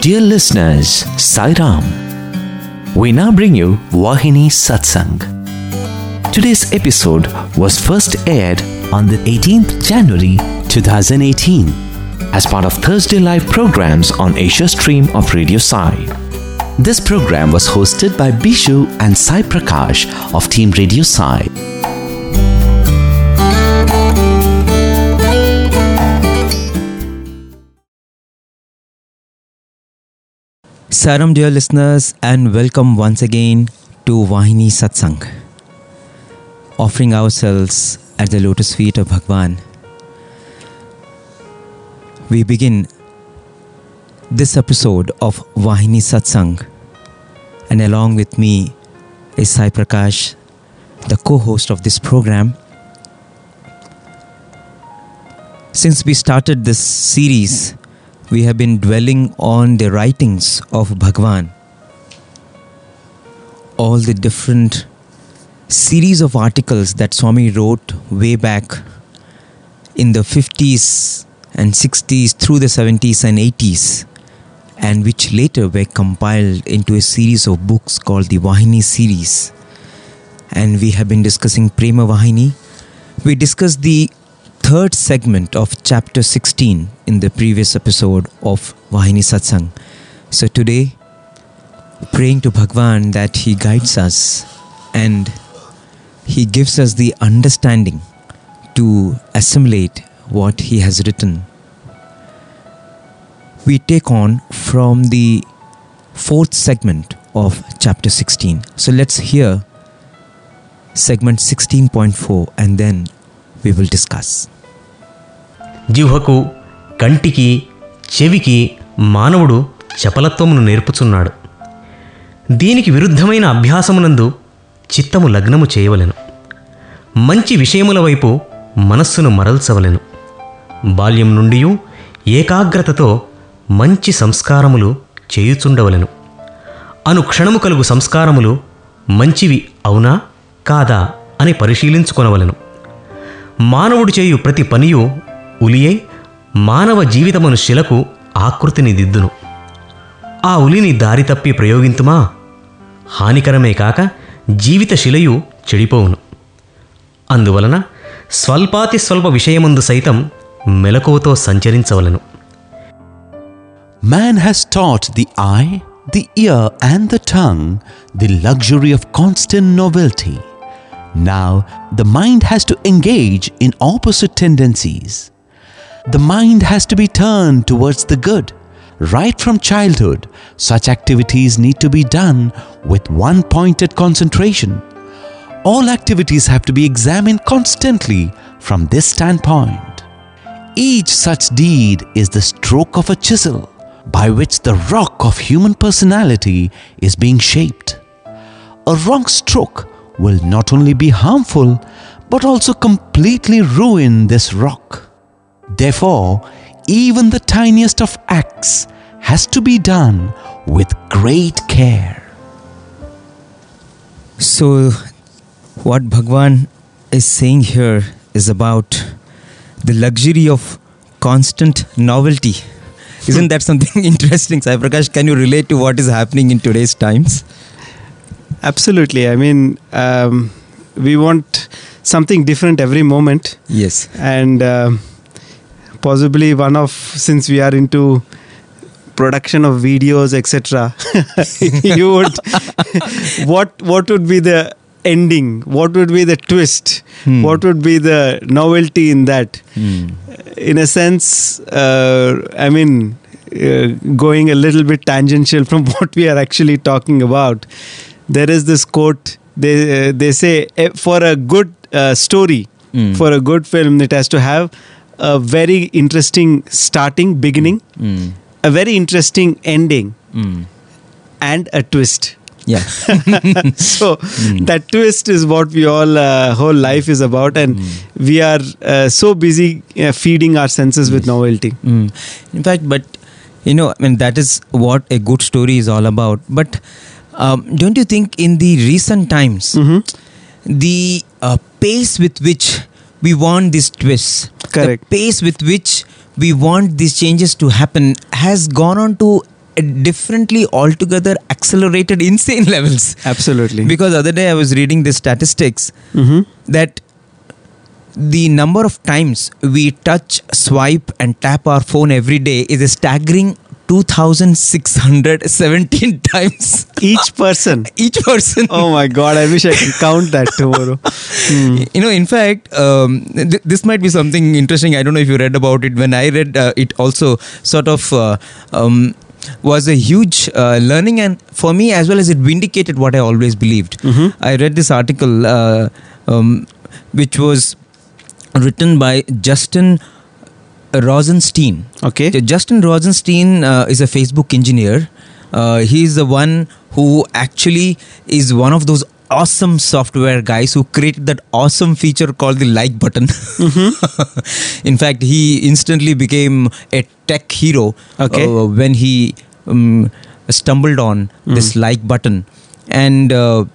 Dear listeners, Sai Ram. We now bring you Vahini Satsang. Today's episode was first aired on the 18th January 2018 as part of Thursday live programs on Asia Stream of Radio Sai. This program was hosted by Bishu and Sai Prakash of Team Radio Sai. Saram, dear listeners, and welcome once again to Vahini Satsang, offering ourselves at the lotus feet of Bhagwan. We begin this episode of Vahini Satsang, and along with me is Sai Prakash, the co host of this program. Since we started this series, we have been dwelling on the writings of Bhagwan. All the different series of articles that Swami wrote way back in the 50s and 60s through the 70s and 80s, and which later were compiled into a series of books called the Vahini series. And we have been discussing Prema Vahini. We discussed the third segment of chapter 16 in the previous episode of Vahini Satsang. So today, praying to Bhagwan that he guides us and he gives us the understanding to assimilate what he has written. We take on from the fourth segment of chapter 16. So let's hear segment 16.4 and then we will discuss. జిహ్వకు కంటికి చెవికి మానవుడు చపలత్వమును నేర్పుచున్నాడు. దీనికి విరుద్ధమైన అభ్యాసమునందు చిత్తము లగ్నము చేయవలెను. మంచి విషయముల వైపు మనస్సును మరల్చవలెను. బాల్యం నుండి ఏకాగ్రతతో మంచి సంస్కారములు చేయుచుండవలెను. అను క్షణము కలుగు సంస్కారములు మంచివి అవునా కాదా అని పరిశీలించుకొనవలెను. మానవుడు చేయు ప్రతి పనియు ఉలియే మానవ జీవితమును శిలకు ఆకృతిని దిద్దును. ఆ ఉలిని దారి తప్పి ప్రయోగింతుమా? హానికరమే కాక జీవిత శిలయు చెడిపోవును. అందువలన స్వల్పాతి స్వల్ప విషయమందు సైతం మెలకువతో సంచరించవలను. Man has taught the eye the ear and the tongue the luxury of constant novelty నా the mind has to engage in opposite tendencies The mind has to be turned towards the good. Right from childhood, such activities need to be done with one pointed concentration. All activities have to be examined constantly from this standpoint. Each such deed is the stroke of a chisel by which the rock of human personality is being shaped. A wrong stroke will not only be harmful but also completely ruin this rock. Therefore, even the tiniest of acts has to be done with great care. So, what Bhagwan is saying here is about the luxury of constant novelty. Isn't that something interesting, Sai Prakash? Can you relate to what is happening in today's times? Absolutely. I mean, um, we want something different every moment, Yes. and um possibly one of since we are into production of videos, etc. you would what what would be the ending? What would be the twist? Hmm. What would be the novelty in that? in a sense, uh, I mean, uh, going a little bit tangential from what we are actually talking about, there is this quote. They uh, they say eh, for a good uh, story, Mm. for a good film, it has to have a very interesting starting, beginning, Mm. a very interesting ending, Mm. and a twist. Yeah. so that twist is what we all uh, whole life is about and we are uh, so busy uh, feeding our senses with novelty Mm. In fact, but you know, I mean, that is what a good story is all about. But um, don't you think in the recent times, Mhm. the uh, pace with which we want these twists, Correct. the pace with which we want these changes to happen has gone on to differently altogether accelerated insane levels. Absolutely. Because the other day I was reading the statistics Mhm. that the number of times we touch, swipe, and tap our phone every day is a staggering 2,617 times Each person. each person. Oh my God! I wish I could count that tomorrow. Hmm. You know, in fact, um, th- this might be something interesting. I don't know if you read about it. When I read uh, it, also sort of uh, um, was a huge uh, learning, and for me as well as it vindicated what I always believed. Mhm. I read this article, uh, um, which was written by Justin Rosenstein. Okay. So Justin Rosenstein uh, is a Facebook engineer. Uh, he's the one who actually is one of those awesome software guys who created that awesome feature called the like button. In fact, he instantly became a tech hero Okay. uh, when he um, stumbled on this like button. And uh,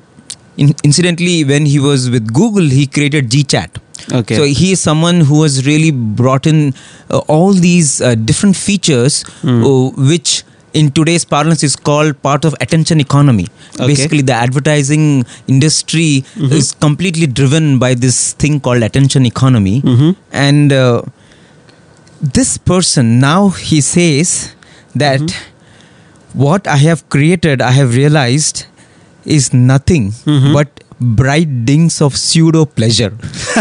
in- incidentally, when he was with Google, he created GChat. Okay. So he is someone who has really brought in uh, all these uh, different features, uh, which in today's parlance is called part of attention economy. Okay. Basically, the advertising industry is completely driven by this thing called attention economy, Mhm. and uh, this person now he says that what I have created, I have realized is nothing Mhm. but bright dings of pseudo pleasure.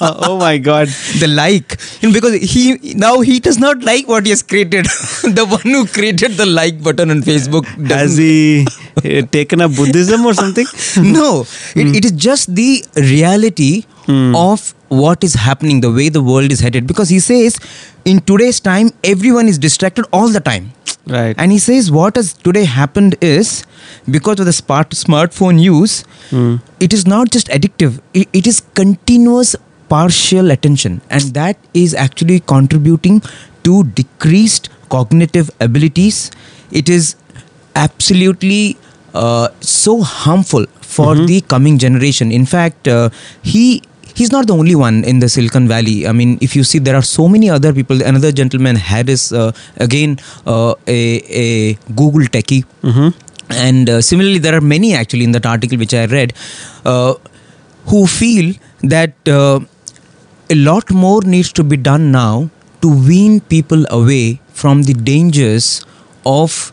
oh my God! the like, you know, because he now he does not like what he has created. the one who created the like button on Facebook Has he uh, taken up Buddhism or something? no, it, it is just the reality Hmm. of what is happening, the way the world is headed. Because he says, in today's time, everyone is distracted all the time. Right. And he says, what has today happened is because of the smart smartphone use, Hmm. it is not just addictive, it, it is continuous partial attention. And that is actually contributing to decreased cognitive abilities. It is absolutely uh, so harmful for the coming generation. In fact, uh, he he's not the only one in the Silicon Valley. I mean, if you see, there are so many other people. Another gentleman, Harris, uh, again uh, a a Google techie. Mhm. And uh, similarly, there are many actually in that article which I read uh, who feel that uh, a lot more needs to be done now to wean people away from the dangers of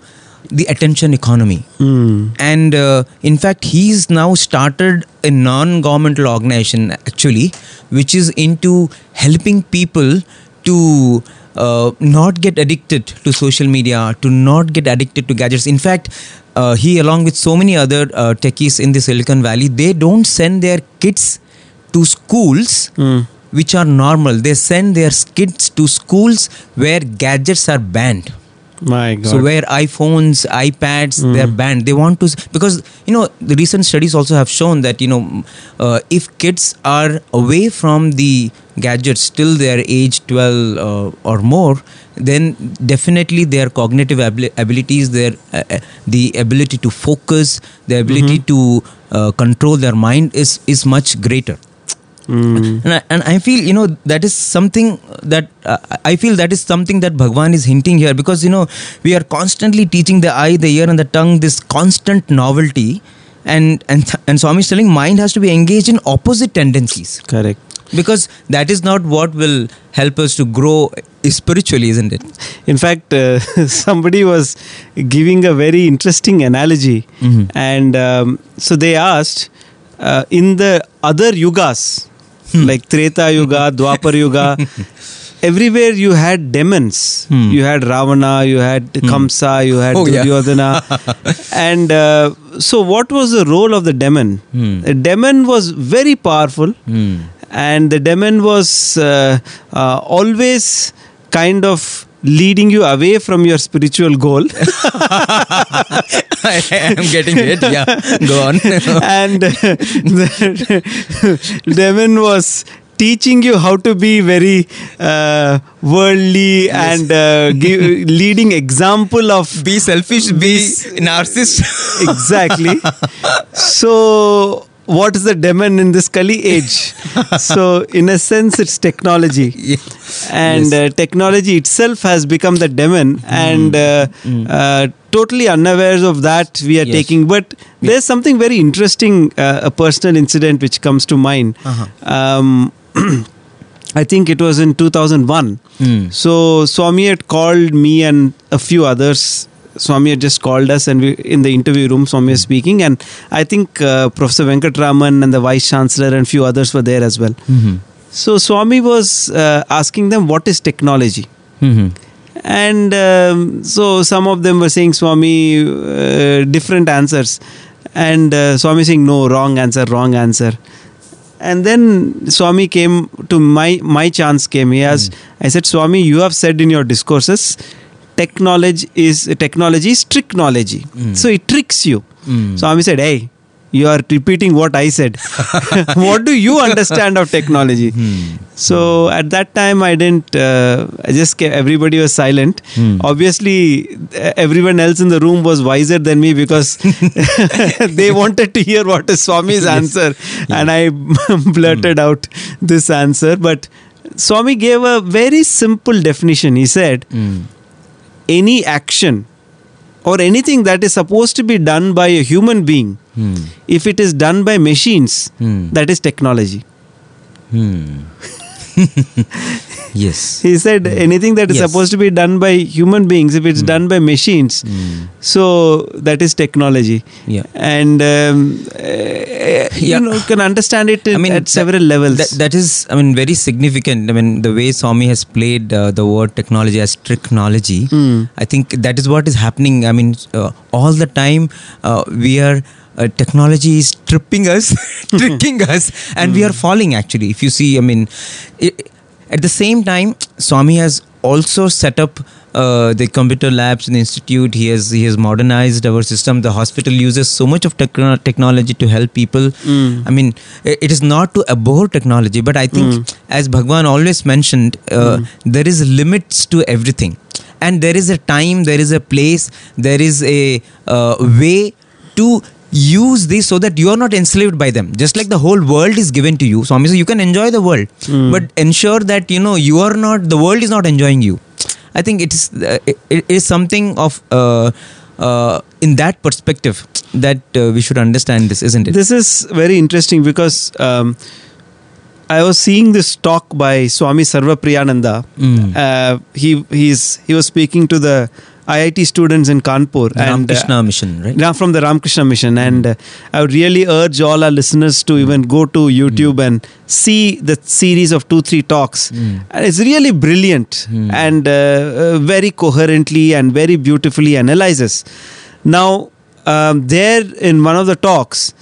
the attention economy. Hmm. And uh, in fact, he's now started a non governmental organization actually, which is into helping people to uh, not get addicted to social media, to not get addicted to gadgets. In fact, uh, he, along with so many other uh, techies in the Silicon Valley, they don't send their kids to schools Hmm. which are normal. They send their kids to schools where gadgets are banned. My God. So where iPhones, iPads, they're banned. They want to because you know the recent studies also have shown that you know uh, if kids are away from the gadgets till their age 12 uh, or more, then definitely their cognitive abili- abilities, their uh, uh, the ability to focus, the ability to uh, control their mind is is much greater Hmm. and I, and I feel you know that is something that uh, I feel that is something that Bhagwan is hinting here because you know we are constantly teaching the eye, the ear, and the tongue this constant novelty, and and and Swami is telling mind has to be engaged in opposite tendencies Correct. because that is not what will help us to grow spiritually, isn't it? In fact, uh, somebody was giving a very interesting analogy, Mhm. and um, so they asked uh, in the other yugas. Like Treta Yuga, Dwapar Yuga, everywhere you had demons. Hmm. You had Ravana, you had Kamsa, you had Oh, yeah. Duryodhana, and uh, so what was the role of the demon? Hmm. The demon was very powerful Hmm. and the demon was uh, uh, always kind of leading you away from your spiritual goal I am getting it. Yeah, go on. and the demon was teaching you how to be very uh, worldly and uh, give, leading example of be selfish. Be narcissist. exactly so what is the demon in this kali age so in a sense it's technology Yeah. and Yes. uh, technology itself has become the demon and uh, uh, totally unaware of that we are Yes. taking. But there's something very interesting, uh, a personal incident which comes to mind. Uh-huh. Um, I think it was in 2001. Hmm. So Swami had called me and a few others. Swami had just called us, and we in the interview room. Swami was speaking, and I think uh, Professor Venkatraman and the Vice Chancellor and few others were there as well. Mhm. So Swami was uh, asking them, "What is technology?" Mhm. and um, so some of them were saying swami uh, different answers and uh, swami saying no wrong answer wrong answer and then swami came to my my chance came he asked i said swami you have said in your discourses technology is technology is tricknology Mm. so it tricks you Mm. swami said hey you are repeating what i said what do you understand of technology Hmm. so at that time, I didn't. Uh, I just kept, everybody was silent. Hmm. Obviously, everyone else in the room was wiser than me because they wanted to hear what is Swami's answer, and I blurted out this answer. But Swami gave a very simple definition. He said. "Any action." Or anything that is supposed to be done by a human being, Hmm. if it is done by machines, Hmm. that is technology. Hmm. yes. He said anything that is Yes. supposed to be done by human beings, if it's done by machines, Hmm. so that is technology. Yeah. And um, uh, you Yeah. know, you can understand it I mean, at that- several levels. That, that is, I mean, very significant. I mean, the way Swami has played uh, the word technology as tricknology, Mm. I think that is what is happening. I mean, uh, all the time uh, we are. Uh, technology is tripping us, tricking us, and we are falling. Actually, if you see, I mean, it, at the same time, Swami has also set up uh, the computer labs in the institute. He has he has modernized our system. The hospital uses so much of techno- technology to help people. Mm. I mean, it is not to abhor technology, but I think, Mm. as Bhagwan always mentioned, uh, there is limits to everything, and there is a time, there is a place, there is a uh, way to use this so that you are not enslaved by them just like the whole world is given to you swami so you can enjoy the world Mm. but ensure that you know you are not the world is not enjoying you i think it is uh, it, it is something of uh, uh, in that perspective that uh, we should understand this isn't it This is very interesting because um, I was seeing this talk by Swami Sarvapriyananda. Mm. Uh, he he's he was speaking to the IIT students in Kanpur The and uh, mission right Yeah, from the Ramakrishna Mission. And uh, I would really urge all our listeners to even go to YouTube and see the series of two, three talks. Mm. And it's really brilliant Mm. and uh, uh, very coherently and very beautifully analyzes. Now, um, there in one of the talks,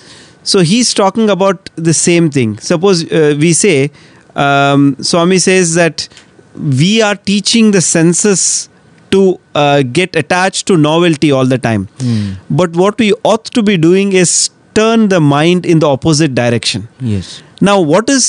so he's talking about the same thing. Suppose uh, we say, um, Swami says that we are teaching the senses to uh, get attached to novelty all the time. Mm. But what we ought to be doing is turn the mind in the opposite direction. yes Now, what is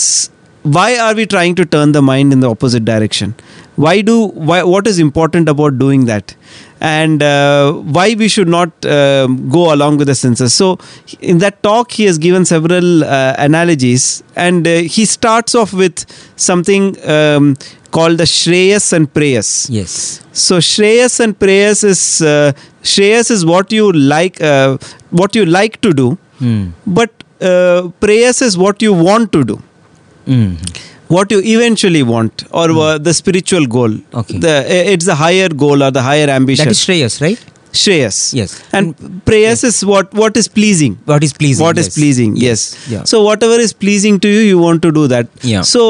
why are we trying to turn the mind in the opposite direction? Why do why what is important about doing that? And uh, why we should not um, go along with the senses. So, in that talk, he has given several uh, analogies, and uh, he starts off with something um, called the Shreyas and Preyas yes So Shreyas and Preyas is uh, Shreyas is what you like, uh, what you like to do, mm. but uh, Preyas is what you want to do, Mm. What you eventually want, or uh, the spiritual goal. Okay. The it's the higher goal or the higher ambition. that is Shreyas right Shreyas. Yes. And Preyas is what what is pleasing. what is pleasing What is yes. pleasing? Yes. Yeah. So whatever is pleasing to you, you want to do that. Yeah. So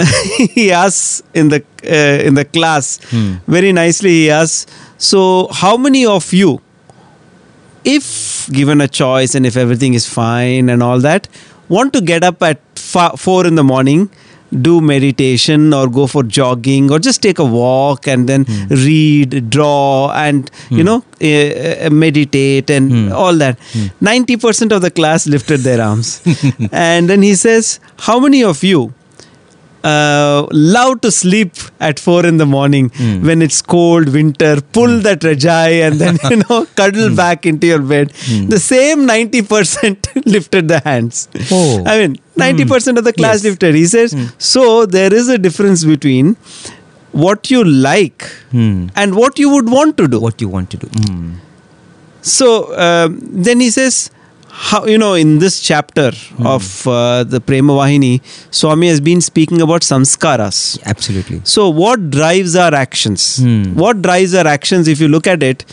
he asks in the uh, in the class Hmm. very nicely. He asks, so how many of you, if given a choice and if everything is fine and all that, want to get up at fa- four in the morning? Do meditation or go for jogging or just take a walk and then read, draw, and you know, uh, uh, meditate and Hmm. all that. 90% of the class lifted their arms. and then he says, How many of you uh, love to sleep at four in the morning Hmm. when it's cold winter? Pull that rajai and then, you know, cuddle Hmm. back into your bed. The same 90% lifted the hands. Oh. I mean, 90% of the class Yes. Hmm. lifted. He says, So there is a difference between what you like Hmm. and what you would want to do. What you want to do. Hmm. So um, then he says, how you know in this chapter of uh, the Prema Vahini, Swami has been speaking about samskaras. Absolutely. So what drives our actions? Hmm. What drives our actions? If you look at it,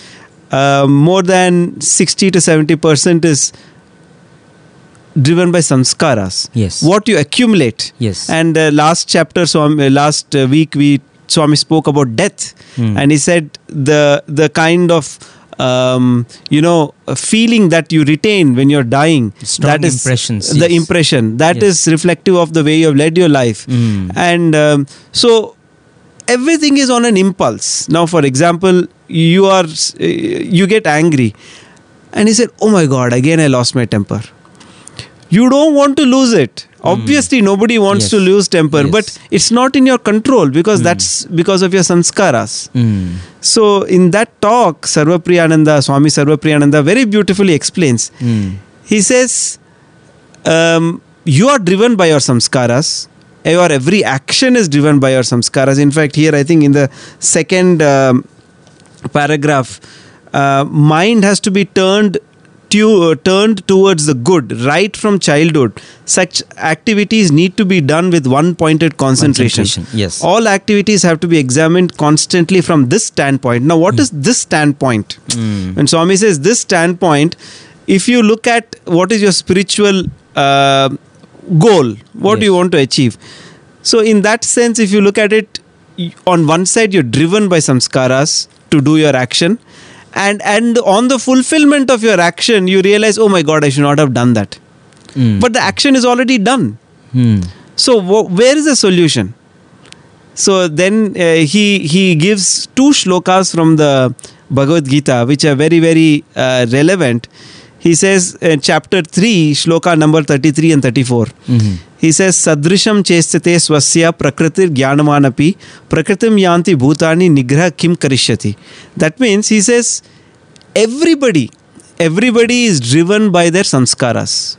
uh, more than sixty to seventy percent is driven by samskaras. Yes. What you accumulate. Yes. And uh, last chapter, Swami, uh, last uh, week we Swami spoke about death, Hmm. and he said the the kind of um, you know a feeling that you retain when you're dying. Strong that is impressions, The yes. impression that Yes. is reflective of the way you have led your life, Hmm. and um, so everything is on an impulse. Now, for example, you are uh, you get angry, and he said, "Oh my God! Again, I lost my temper." You don't want to lose it. Obviously, nobody wants Yes. to lose temper, Yes. but it's not in your control because that's because of your sanskaras. Hmm. So, in that talk, Sarvapriyananda, Swami Sarvapriyananda, very beautifully explains. Hmm. He says, um, You are driven by your samskaras. Your every action is driven by your samskaras. In fact, here I think in the second um, paragraph, uh, mind has to be turned to, uh, turned towards the good right from childhood. Such activities need to be done with one pointed concentration. Concentration, yes. All activities have to be examined constantly from this standpoint. Now, what is this standpoint? Hmm. When Swami says this standpoint, if you look at what is your spiritual uh, goal, what do you want to achieve? So, in that sense, if you look at it, on one side, you're driven by samskaras to do your action. And, and on the fulfillment of your action, you realize, oh my God, I should not have done that. Hmm. But the action is already done. Hmm. So wh- where is the solution? So then uh, he he gives two shlokas from the Bhagavad Gita, which are very very uh, relevant. He says in chapter three, shloka number thirty three and thirty four. Mhm. He says sadrisham chestate swasya prakritir jnanamanapi prakritim yanti bhutani nigrah kim karishyati. That means he says everybody everybody is driven by their samskaras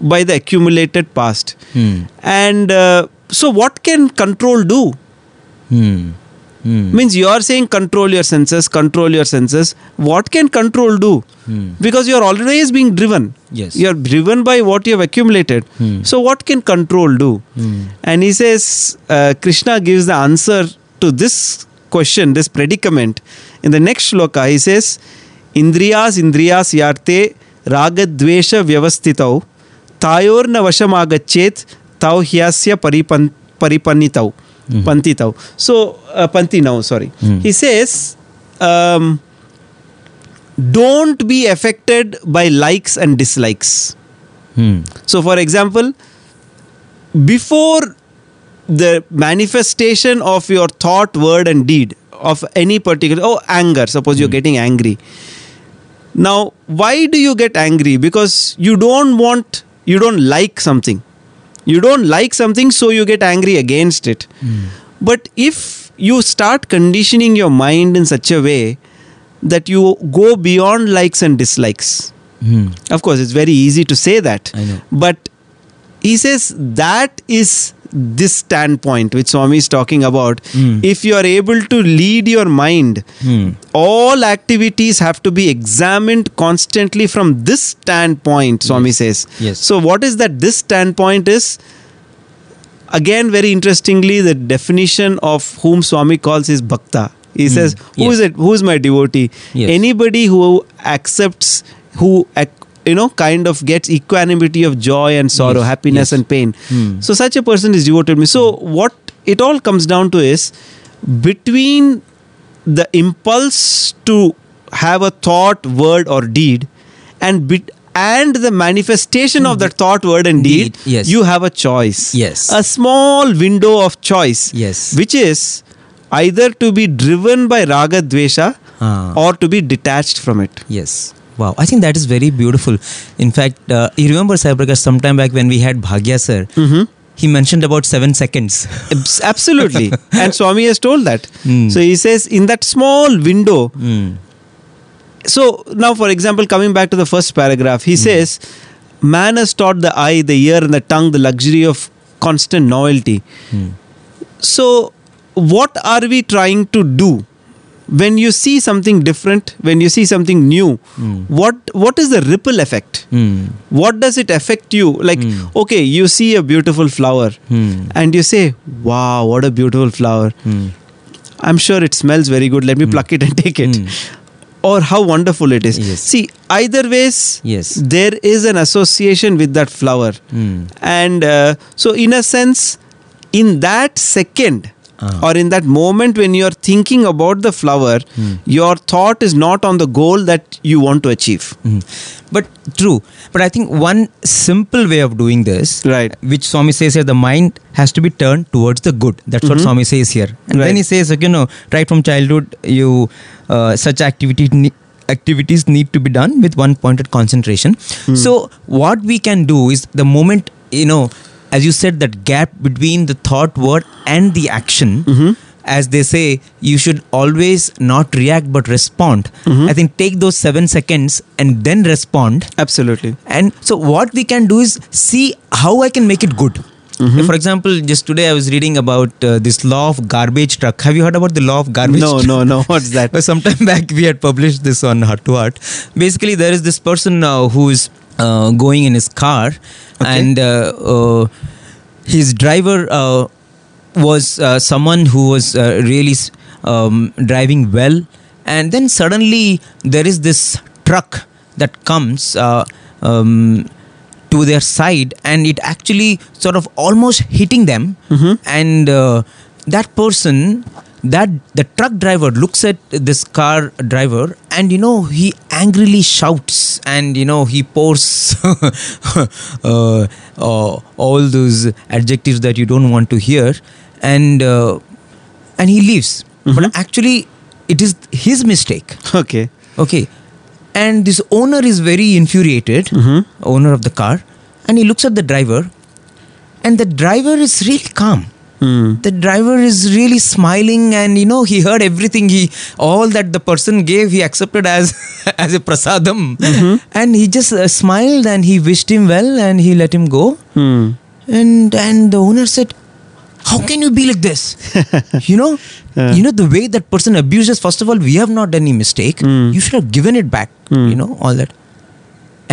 by the accumulated past Hmm. and uh, so what can control do Hmm. Hmm. means you are saying control your senses control your senses what can control do Hmm. because you are always being driven Yes. you are driven by what you have accumulated Hmm. so what can control do Hmm. and he says uh, krishna gives the answer to this question this predicament in the next shloka he says indriyas indriyas yarte ragadvesha vyavastitau tayorna vashamagachet tau hyasya paripan paripannitau pantitau so uh, pantinau sorry Hmm. he says um, don't be affected by likes and dislikes Hmm. so, for example, before the manifestation of your thought, word, and deed of any particular, oh, anger, suppose you're getting angry. Now, why do you get angry? Because you don't want, you don't like something. You don't like something, so you get angry against it. But if you start conditioning your mind in such a way that you go beyond likes and dislikes, Hmm. of course, it's very easy to say that. I know. But he says that is this standpoint which Swami is talking about. Hmm. If you are able to lead your mind, Hmm. all activities have to be examined constantly from this standpoint, Swami says. Yes. So, what is that this standpoint is? Again, very interestingly, the definition of whom Swami calls is Bhakta. He says, "Who Yes. is it? Who is my devotee? Yes. Anybody who accepts, who ac- you know, kind of gets equanimity of joy and sorrow, Yes. happiness Yes. and pain. Hmm. So such a person is devoted to me. So what it all comes down to is between the impulse to have a thought, word, or deed, and bit and the manifestation of that thought, word, and deed, Deed, yes. you have a choice. Yes. A small window of choice. Yes. Which is either to be driven by raga dvesha Ah. or to be detached from it. Yes. Wow. I think that is very beautiful. In fact, uh, you remember Sai sometime back when we had Bhagya sir, Mm-hmm. he mentioned about seven seconds. Absolutely. and Swami has told that. Hmm. So he says, in that small window, Hmm. so now for example coming back to the first paragraph he says man has taught the eye the ear and the tongue the luxury of constant novelty Hmm. so what are we trying to do when you see something different when you see something new what what is the ripple effect Hmm. what does it affect you like Hmm. okay you see a beautiful flower Hmm. and you say wow what a beautiful flower Hmm. i'm sure it smells very good let me pluck it and take it Hmm. or how wonderful it is Yes. see either ways Yes. there is an association with that flower Hmm. and uh, so in a sense in that second Ah. or in that moment when you're thinking about the flower Hmm. your thought is not on the goal that you want to achieve Mhm. But true. But I think one simple way of doing this, Right. which Swami says here, the mind has to be turned towards the good. That's what Swami says here. And Right. then he says, like, you know, right from childhood, you uh, such activity ne- activities need to be done with one pointed concentration. So what we can do is the moment you know, as you said, that gap between the thought, word, and the action as they say, you should always not react but respond. I think take those seven seconds and then respond. absolutely And so, what we can do is see how I can make it good. For example, just today I was reading about uh, this law of garbage truck. Have you heard about the law of garbage no truck? no no what's that sometime back we had published this on Heart to Heart. Basically, there is this person uh, who is uh, going in his car, and uh, uh, his driver uh, was uh, someone who was uh, really um, driving well, and then suddenly there is this truck that comes. Uh, um, to their side and it actually sort of almost hitting them. And uh, that person that the truck driver looks at this car driver and you know he angrily shouts and you know he pours uh, uh, all those adjectives that you don't want to hear and uh, and he leaves. But actually it is his mistake. Okay. Okay. And this owner is very infuriated, owner of the car, and he looks at the driver, and the driver is really calm. Hmm. The driver is really smiling, and you know he heard everything. He all that the person gave, he accepted as as a prasadam, and he just uh, smiled and he wished him well, and he let him go. Hmm. And and the owner said, "How can you be like this? you know, you know the way that person abuses. First of all, we have not done any mistake. You should have given it back. You know all that."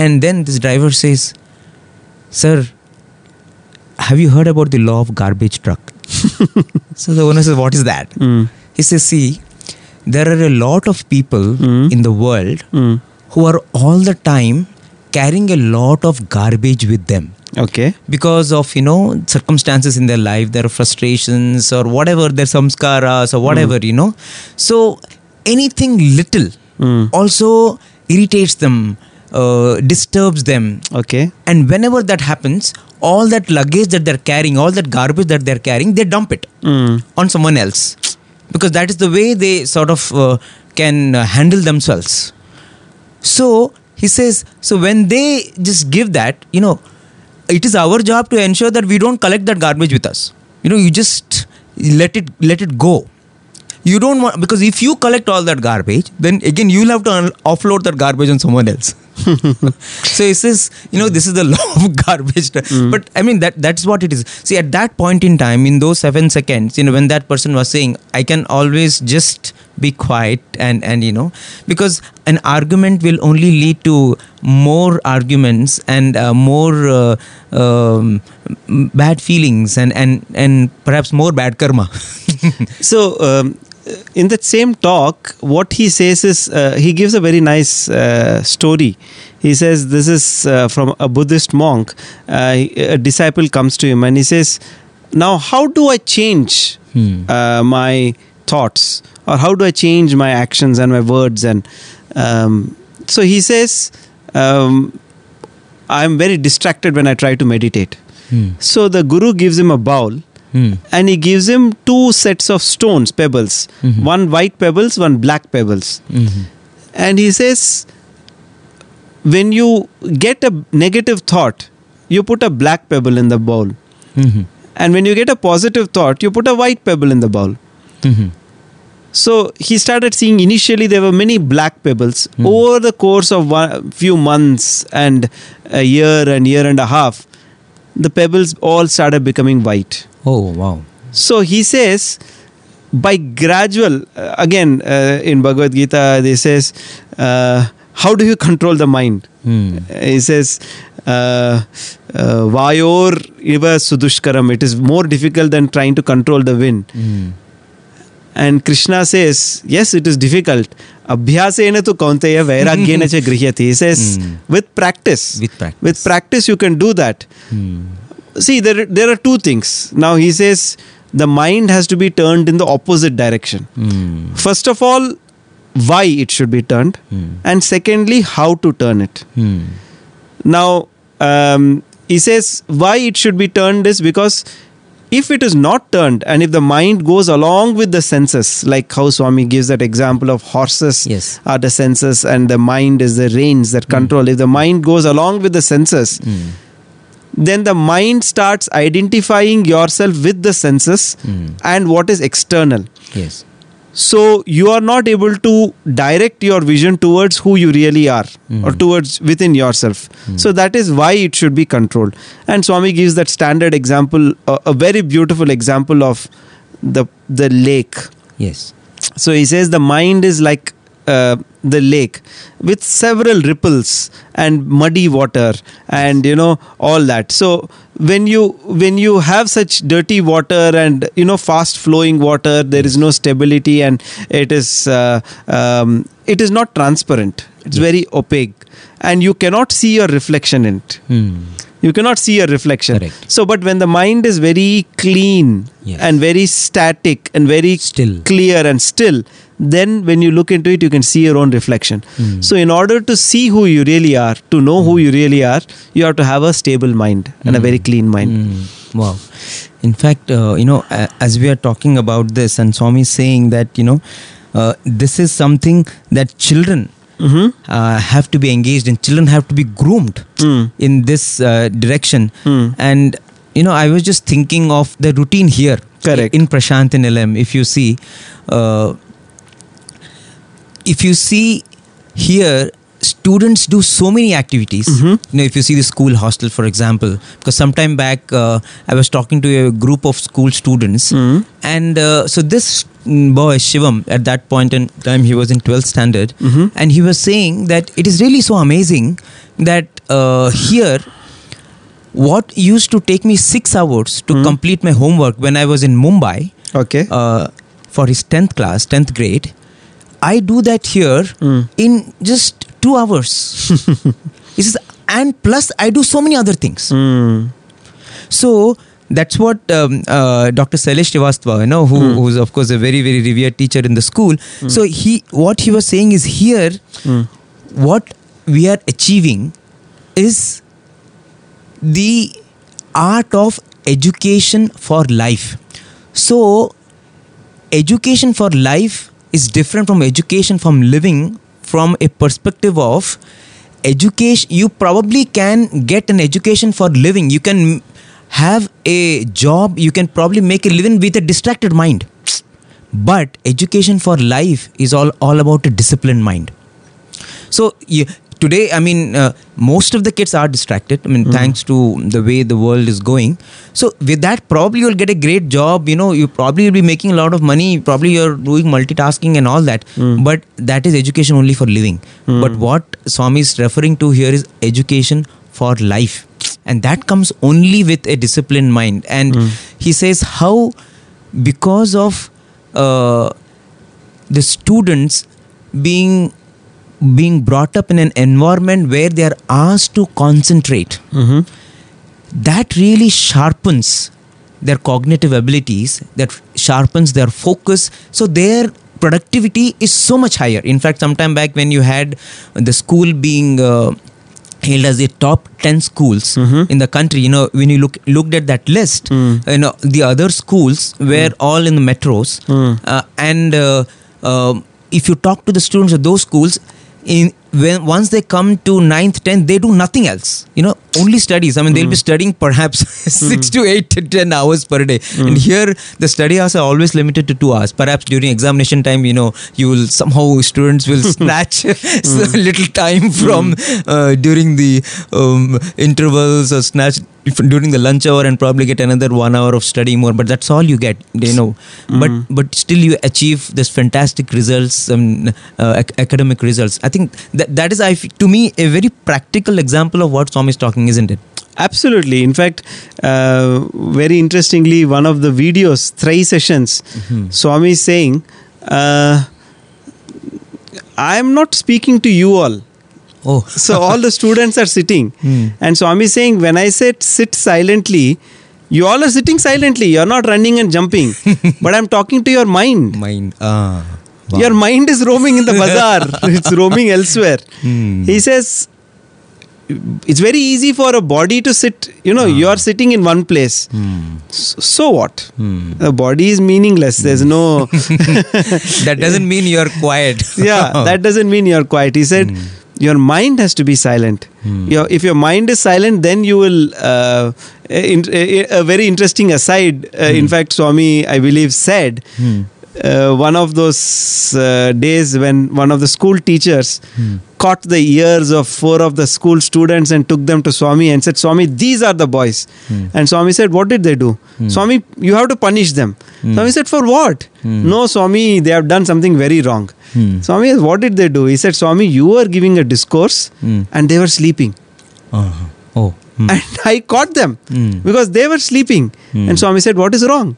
And then this driver says, "Sir, have you heard about the law of garbage truck?" So the owner says, "What is that?" Hmm. He says, "See, there are a lot of people hmm. in the world hmm. who are all the time carrying a lot of garbage with them." okay. Because of you know circumstances in their life their frustrations or whatever their samskaras or whatever you know. So anything little also irritates them uh, disturbs them. Okay. And whenever that happens all that luggage that they're carrying all that garbage that they're carrying they dump it Mm. on someone else. Because that is the way they sort of uh, can uh, handle themselves. So he says so when they just give that you know it is our job to ensure that we don't collect that garbage with us. You know you just let it let it go. You don't want because if you collect all that garbage then again you'll have to un- offload that garbage on someone else so he says you know this is the law of garbage. But i mean that that's what it is. See at that point in time in those seven seconds you know when that person was saying i can always just be quiet and and you know because an argument will only lead to more arguments and uh, more uh, um, bad feelings and and and perhaps more bad karma. So, um, in that same talk, what he says is uh, he gives a very nice uh, story. He says this is uh, from a Buddhist monk. Uh, a disciple comes to him and he says, "Now, how do I change Hmm. uh, my thoughts, or how do I change my actions and my words?" And um, so he says, um, "I'm very distracted when I try to meditate." Hmm. So the guru gives him a bowl Hmm. and he gives him two sets of stones pebbles Mhm. one white pebbles one black pebbles Mhm. and he says when you get a negative thought you put a black pebble in the bowl Mhm. and when you get a positive thought you put a white pebble in the bowl Mhm. so he started seeing initially there were many black pebbles over the course of one few months and a year and year and a half the pebbles all started becoming white Oh wow. So he says, by gradual uh, again uh, in bhagavad gita they says uh, how do you control the mind Hmm. he says uh, uh, vayor iva sudushkaram it is more difficult than trying to control the wind Hmm. And krishna says yes it is difficult abhyasena tu kaunteya vairagyena cha grihyati he says Hmm. with practice With practice. with practice you can do that Hmm. see there there are two things now he says the mind has to be turned in the opposite direction Hmm. first of all why it should be turned Hmm. and secondly how to turn it Hmm. now um, he says why it should be turned is because if it is not turned and if the mind goes along with the senses like how swami gives that example of horses Yes. are the senses and the mind is the reins that control if the mind goes along with the senses Hmm. then the mind starts identifying yourself with the senses Hmm. and what is external Yes. So you are not able to direct your vision towards who you really are or hmm. towards within yourself. Hmm. So that is why it should be controlled. And swami gives that standard example a, a very beautiful example of the the lake. Yes. so he says the mind is like uh, the lake with several ripples and muddy water and you know all that so when you when you have such dirty water and you know fast flowing water there is no stability and it is uh, um, it is not transparent it's very opaque and you cannot see your reflection in it Hmm. you cannot see a reflection Correct. so but when the mind is very clean Yes. and very static and very Still. clear and still then when you look into it you can see your own reflection Hmm. so in order to see who you really are to know who you really are you have to have a stable mind and a very clean mind Mm, wow. In fact, uh, you know, as we are talking about this, and Swami is saying that, you know, uh, this is something that children Mhm. uh, have to be engaged in. Children have to be groomed Mm. in this uh, direction. Mm. And, you know, I was just thinking of the routine here. Correct. In Prasanthi Nilayam, if you see, uh, if you see here students do so many activities Mhm. you know if you see the school hostel for example because sometime back uh, i was talking to a group of school students Mhm. and uh, so this boy shivam at that point in time he was in 12th standard Mhm. and he was saying that it is really so amazing that uh, here what used to take me 6 hours to complete my homework when i was in mumbai okay uh, for his 10th class 10th grade i do that here Mm. in just 2 hours he says and plus i do so many other things Mm. so that's what um, uh, dr Sailesh Srivastava, you know who, who's of course a very very revered teacher in the school so he what he was saying is here Mm. what we are achieving is the art of education for life so education for life is different from education from living from a perspective of education. You probably can get an education for living. You can have a job. You can probably make a living with a distracted mind. But education for life is all all about a disciplined mind. So you, today i mean uh, most of the kids are distracted. I mean thanks to the way the world is going. So with that probably you'll get a great job. You know you probably will be making a lot of money. Probably you're doing multitasking and all that. But that is education only for living. But what swami is referring to here is education for life. And that comes only with a disciplined mind. And he says how because of uh, the students being being brought up in an environment where they are asked to concentrate Mhm. that really sharpens their cognitive abilities that sharpens their focus so their productivity is so much higher in fact sometime back when you had the school being uh, hailed as the top 10 schools Mhm. in the country you know when you look looked at that list Mm. you know the other schools were all in the metros Mm. uh, and uh, um if you talk to the students of those schools in when once they come to 9th 10th they do nothing else. You know only studies. I mean they'll be hmm. studying perhaps hmm. 6 to 8 to 10 hours per day. Hmm. And here the study hours are always limited to 2 hours. Perhaps during examination time you know you will somehow students will snatch a little time from uh, during the um, intervals or snatch during the lunch hour and probably get another one hour of study more but that's all you get you know. But but still you achieve this fantastic results um, uh, ac- academic results. I think that that is I f- to me a very practical example of what Swami is talking isn't it? Absolutely. In fact, uh, very interestingly, one of the videos, three sessions, Swami is saying, uh, I am not speaking to you all. Oh So all the students are sitting. Hmm. And Swami is saying, when I said sit silently, you all are sitting silently. You're not running and jumping. but I'm talking to your mind. mind ah wow. Your mind is roaming in the bazaar, it's roaming elsewhere. Hmm. He says, it's very easy for a body to sit, you know, you are sitting in one place. Hmm. S- So what? Hmm. The body is meaningless. There's no. that doesn't mean you're quiet yeah, that doesn't mean you're quiet. He said, your mind has to be silent. Your, if your mind is silent, then you will. Uh, in, a, a very interesting aside. Uh, In fact, Swami, I believe, said uh, one of those uh, days when one of the school teachers caught the ears of four of the school students and took them to Swami and said, Swami, these are the boys. And Swami said, What did they do? Swami, you have to punish them. Swami said, For what? No, Swami, they have done something very wrong. Swami, said, what did they do? He said, Swami, you were giving a discourse Hmm. and they were sleeping. uh-huh. oh hmm. And I caught them Hmm. because they were sleeping. And Swami said, What is wrong?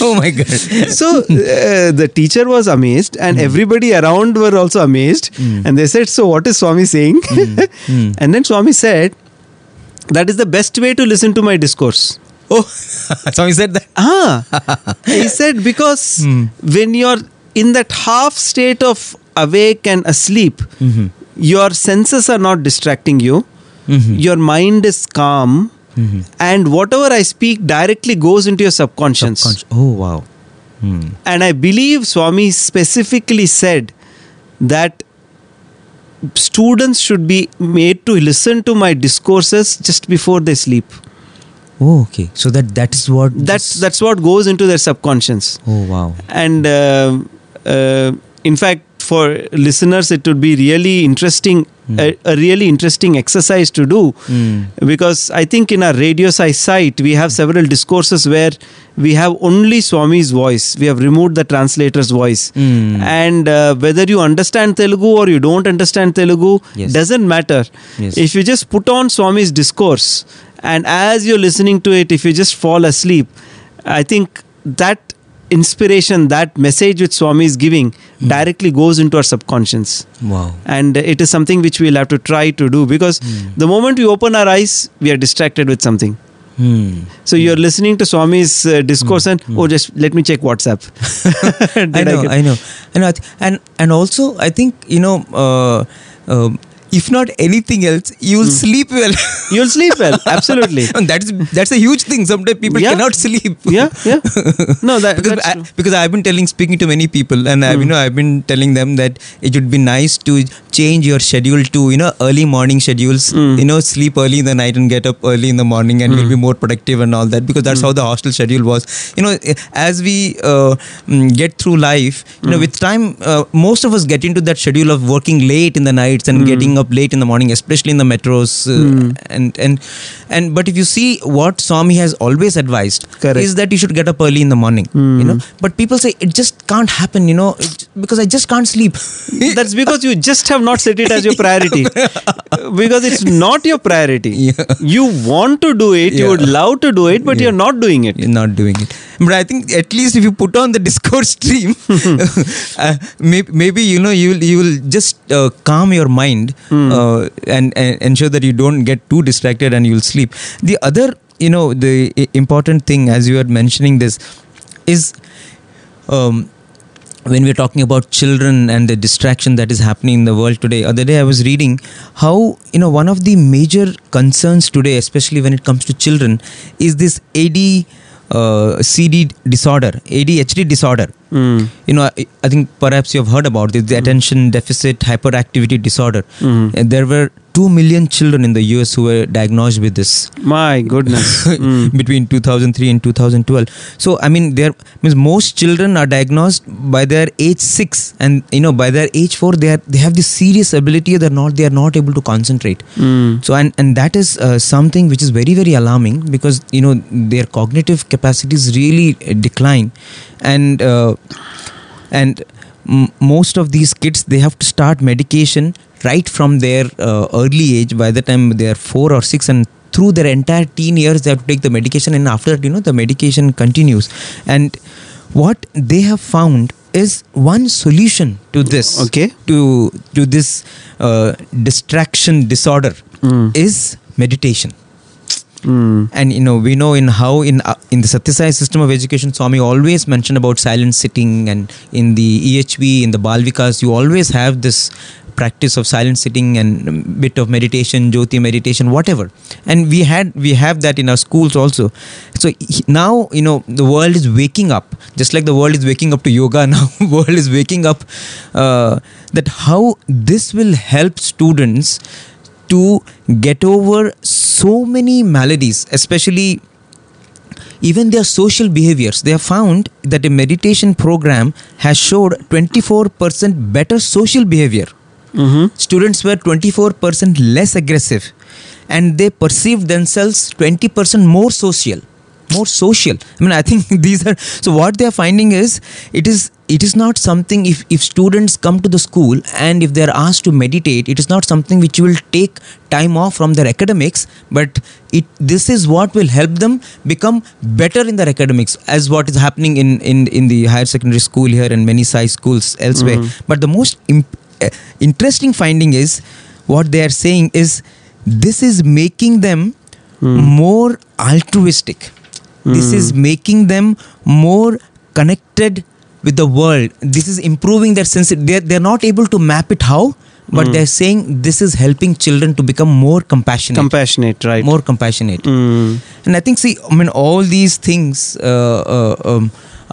Oh my god. So uh, the teacher was amazed and hmm. everybody around were also amazed. Hmm. And they said so what is swami saying? Hmm. And then swami said that is the best way to listen to my discourse. Oh Swami said that? Ah. He said because when you're in that half state of awake and asleep mm-hmm. your senses are not distracting you. Mm-hmm. Your mind is calm and whatever i speak directly goes into your subconscious Consci- oh wow hmm. and I believe Swami specifically said that students should be made to listen to my discourses just before they sleep. oh okay so that that is what That's that's what goes into their subconscious. oh wow And uh, uh, in fact, for listeners, it would be really interesting, a, a really interesting exercise to do, because I think in our radio site we have several discourses where we have only Swami's voice. We have removed the translator's voice, Mm. and uh, whether you understand Telugu or you don't understand Telugu Yes. doesn't matter. Yes. If you just put on Swami's discourse, and as you're listening to it, if you just fall asleep, I think that inspiration, that message which Swami is giving, directly goes into our subconscious. wow And it is something which we'll have to try to do because the moment we open our eyes, we are distracted with something. hmm. So you're listening to Swami's uh, discourse and oh, just let me check WhatsApp. I know, get- I know, I know, I and and also I think you know, uh, um, if not anything else, you will hmm. sleep well. You'll sleep well. Absolutely. and that is that's a huge thing. Sometimes people Yeah. cannot sleep. yeah, yeah. No, that, because that's I, because I've been telling speaking to many people and I've, you hmm. know I've been telling them that it would be nice to change your schedule to you know early morning schedules hmm. you know sleep early in the night and get up early in the morning and you'll be more productive and all that because that's how the hostel schedule was you know as we uh, mm, get through life you know with time uh, most of us get into that schedule of working late in the nights and getting up late in the morning especially in the metros uh, and and and but if you see what Swami has always advised Correct. is that you should get up early in the morning you know but people say it just can't happen you know it, because i just can't sleep That's because you just have not set it as your priority. because it's not your priority. Yeah. You want to do it, you Yeah. would love to do it, but Yeah. you're not doing it. you're not doing it but i think at least if you put on the discourse stream uh, maybe, maybe you know you will you will just uh, calm your mind uh, and, and ensure that you don't get too distracted and you'll sleep. The other you know the important thing as you are mentioning this is um, when we're talking about children and the distraction that is happening in the world today. Other day i was reading how you know one of the major concerns today especially when it comes to children is this ad uh, cd disorder adhd disorder Mm. you know I, I think perhaps you have heard about it the attention deficit hyperactivity disorder. Uh, there were 2 million children in the US who were diagnosed with this My goodness. Mm. between 2003 and 2012 so i mean there means most children are diagnosed by their age 6 and you know by their age 4 they are they have this serious ability they're not they are not able to concentrate Mm. so and and that is uh, something which is very very alarming because you know their cognitive capacities really uh, decline and uh, and m- most of these kids they have to start medication right from their uh, early age by the time they are 4 or 6 and through their entire teen years they have to take the medication and after that you know the medication continues and what they have found is one solution to this Okay. to to this uh, distraction disorder Mm. is meditation Mm. and you know we know in how in uh, in the Sathya Sai system of education Swami always mentioned about silent sitting and in the EHV in the Balvikas you always have this practice of silent sitting and bit of meditation jyoti meditation whatever and we had we have that in our schools also so now you know the world is waking up just like the world is waking up to yoga now world is waking up uh, that how this will help students to get over so many maladies, especially even their social behaviors. They have found that a meditation program has showed 24% better social behavior. Mhm. Students were 24% less aggressive and they perceived themselves 20% more social more social. I mean i think these are so what they are finding is it is it is not something if if students come to the school and if they are asked to meditate it is not something which will take time off from their academics but it this is what will help them become better in their academics as what is happening in in in the higher secondary school here and many size schools elsewhere. But the most imp- uh, interesting finding is what they are saying is this is making them more altruistic this is making them more connected with the world. This is improving their sense they're, they're not able to map it how but they're saying this is helping children to become more compassionate. Compassionate, right? more compassionate. Mm. and i think see i mean all these things uh, uh, um,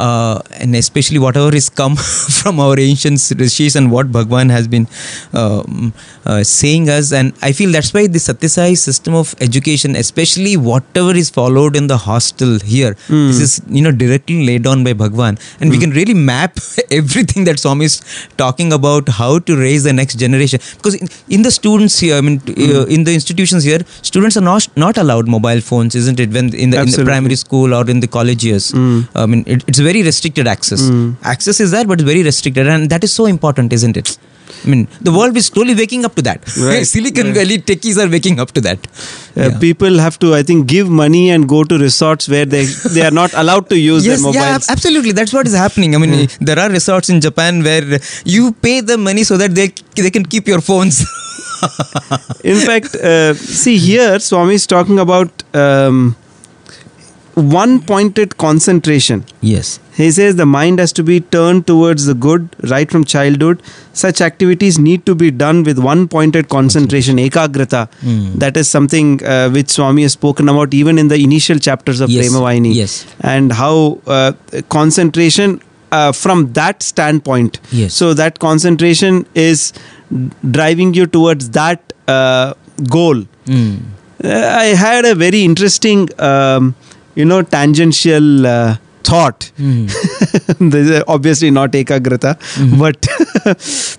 uh, and especially whatever is come from our ancient rishis and what Bhagwan has been um, uh, saying us. And I feel that's why the Sathya Sai system of education especially whatever is followed in the hostel here this is you know directly laid down by Bhagwan. And we can really map everything that Swami is talking about how to raise the next generation. Because in, in the students here I mean t- uh, in the institutions here students are not not allowed mobile phones isn't it? When in the, in the primary school or in the college years I mean it, it's very restricted access access is there but it's very restricted and that is so important isn't it I mean the world is slowly waking up to that Right, Silicon right. Valley techies are waking up to that Uh, Yeah. People have to, I think, give money and go to resorts where they they are not allowed to use yes, their yeah, mobiles. ab- absolutely. That's what is happening. I mean, there are resorts in Japan where you pay the money so that they they can keep your phones. In fact, uh, see here, Swami is talking about um, one pointed concentration. yes. He says the mind has to be turned towards the good right from childhood. Such activities need to be done with one pointed concentration, ekagrata. Mm. That is something uh, which Swami has spoken about even in the initial chapters of Yes, Prema Vahini. yes. And how uh, concentration uh, from that standpoint. Yes. So that concentration is driving you towards that uh, goal. Mm. I had a very interesting, um, you know, tangential uh, thought. Mm. this is obviously not ekagrata, but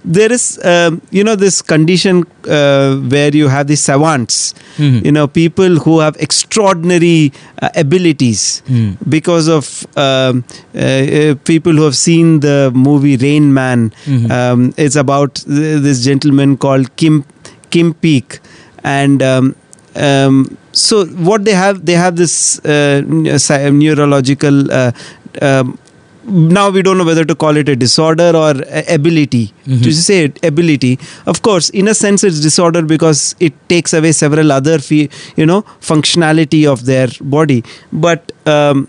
there is, um, you know, this condition uh, where you have the savants, Mhm. you know, people who have extraordinary uh, abilities Mm. because of um, uh, uh, people who have seen the movie Rain Man. Mhm. Um, it's about th- this gentleman called Kim Kim Peek, and um, um, so what they have, they have this uh, neurological. Uh, um, now we don't know whether to call it a disorder or a ability Mhm. to say it, ability of course in a sense it's disorder because it takes away several other fe- you know functionality of their body but um,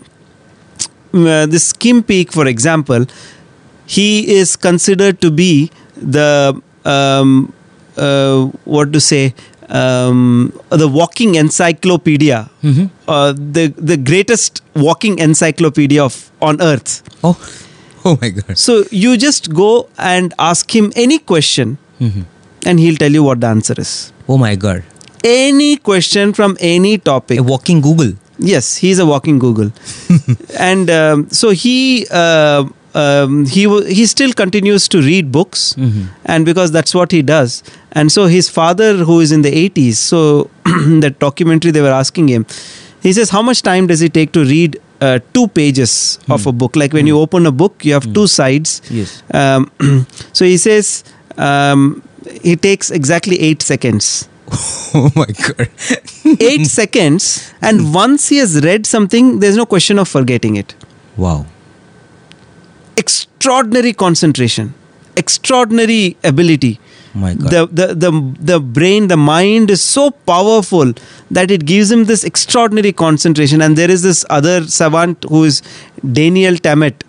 uh, this Kim Peek for example he is considered to be the um, uh, what to say um, the walking encyclopedia Mhm. uh, the the greatest walking encyclopedia of on earth Oh, oh my God. so you just go and ask him any question Mhm. and he'll tell you what the answer is. Oh my god. Any question from any topic. A walking Google. Yes, he's a walking Google, and um, so he uh, um, he w- he still continues to read books, Mhm. and because that's what he does. And so his father, who is in the 80s, so that documentary they were asking him, he says, how much time does it take to read uh, two pages of a book? Like when you open a book, you have two sides. Yes. Um, so he says um, it takes exactly eight seconds. oh my god. Eight seconds, and once he has read something, there's no question of forgetting it. Wow. Extraordinary concentration, extraordinary ability. My god. The, the the the brain, the mind is so powerful that it gives him this extraordinary concentration. And there is this other savant who is Daniel Tammet.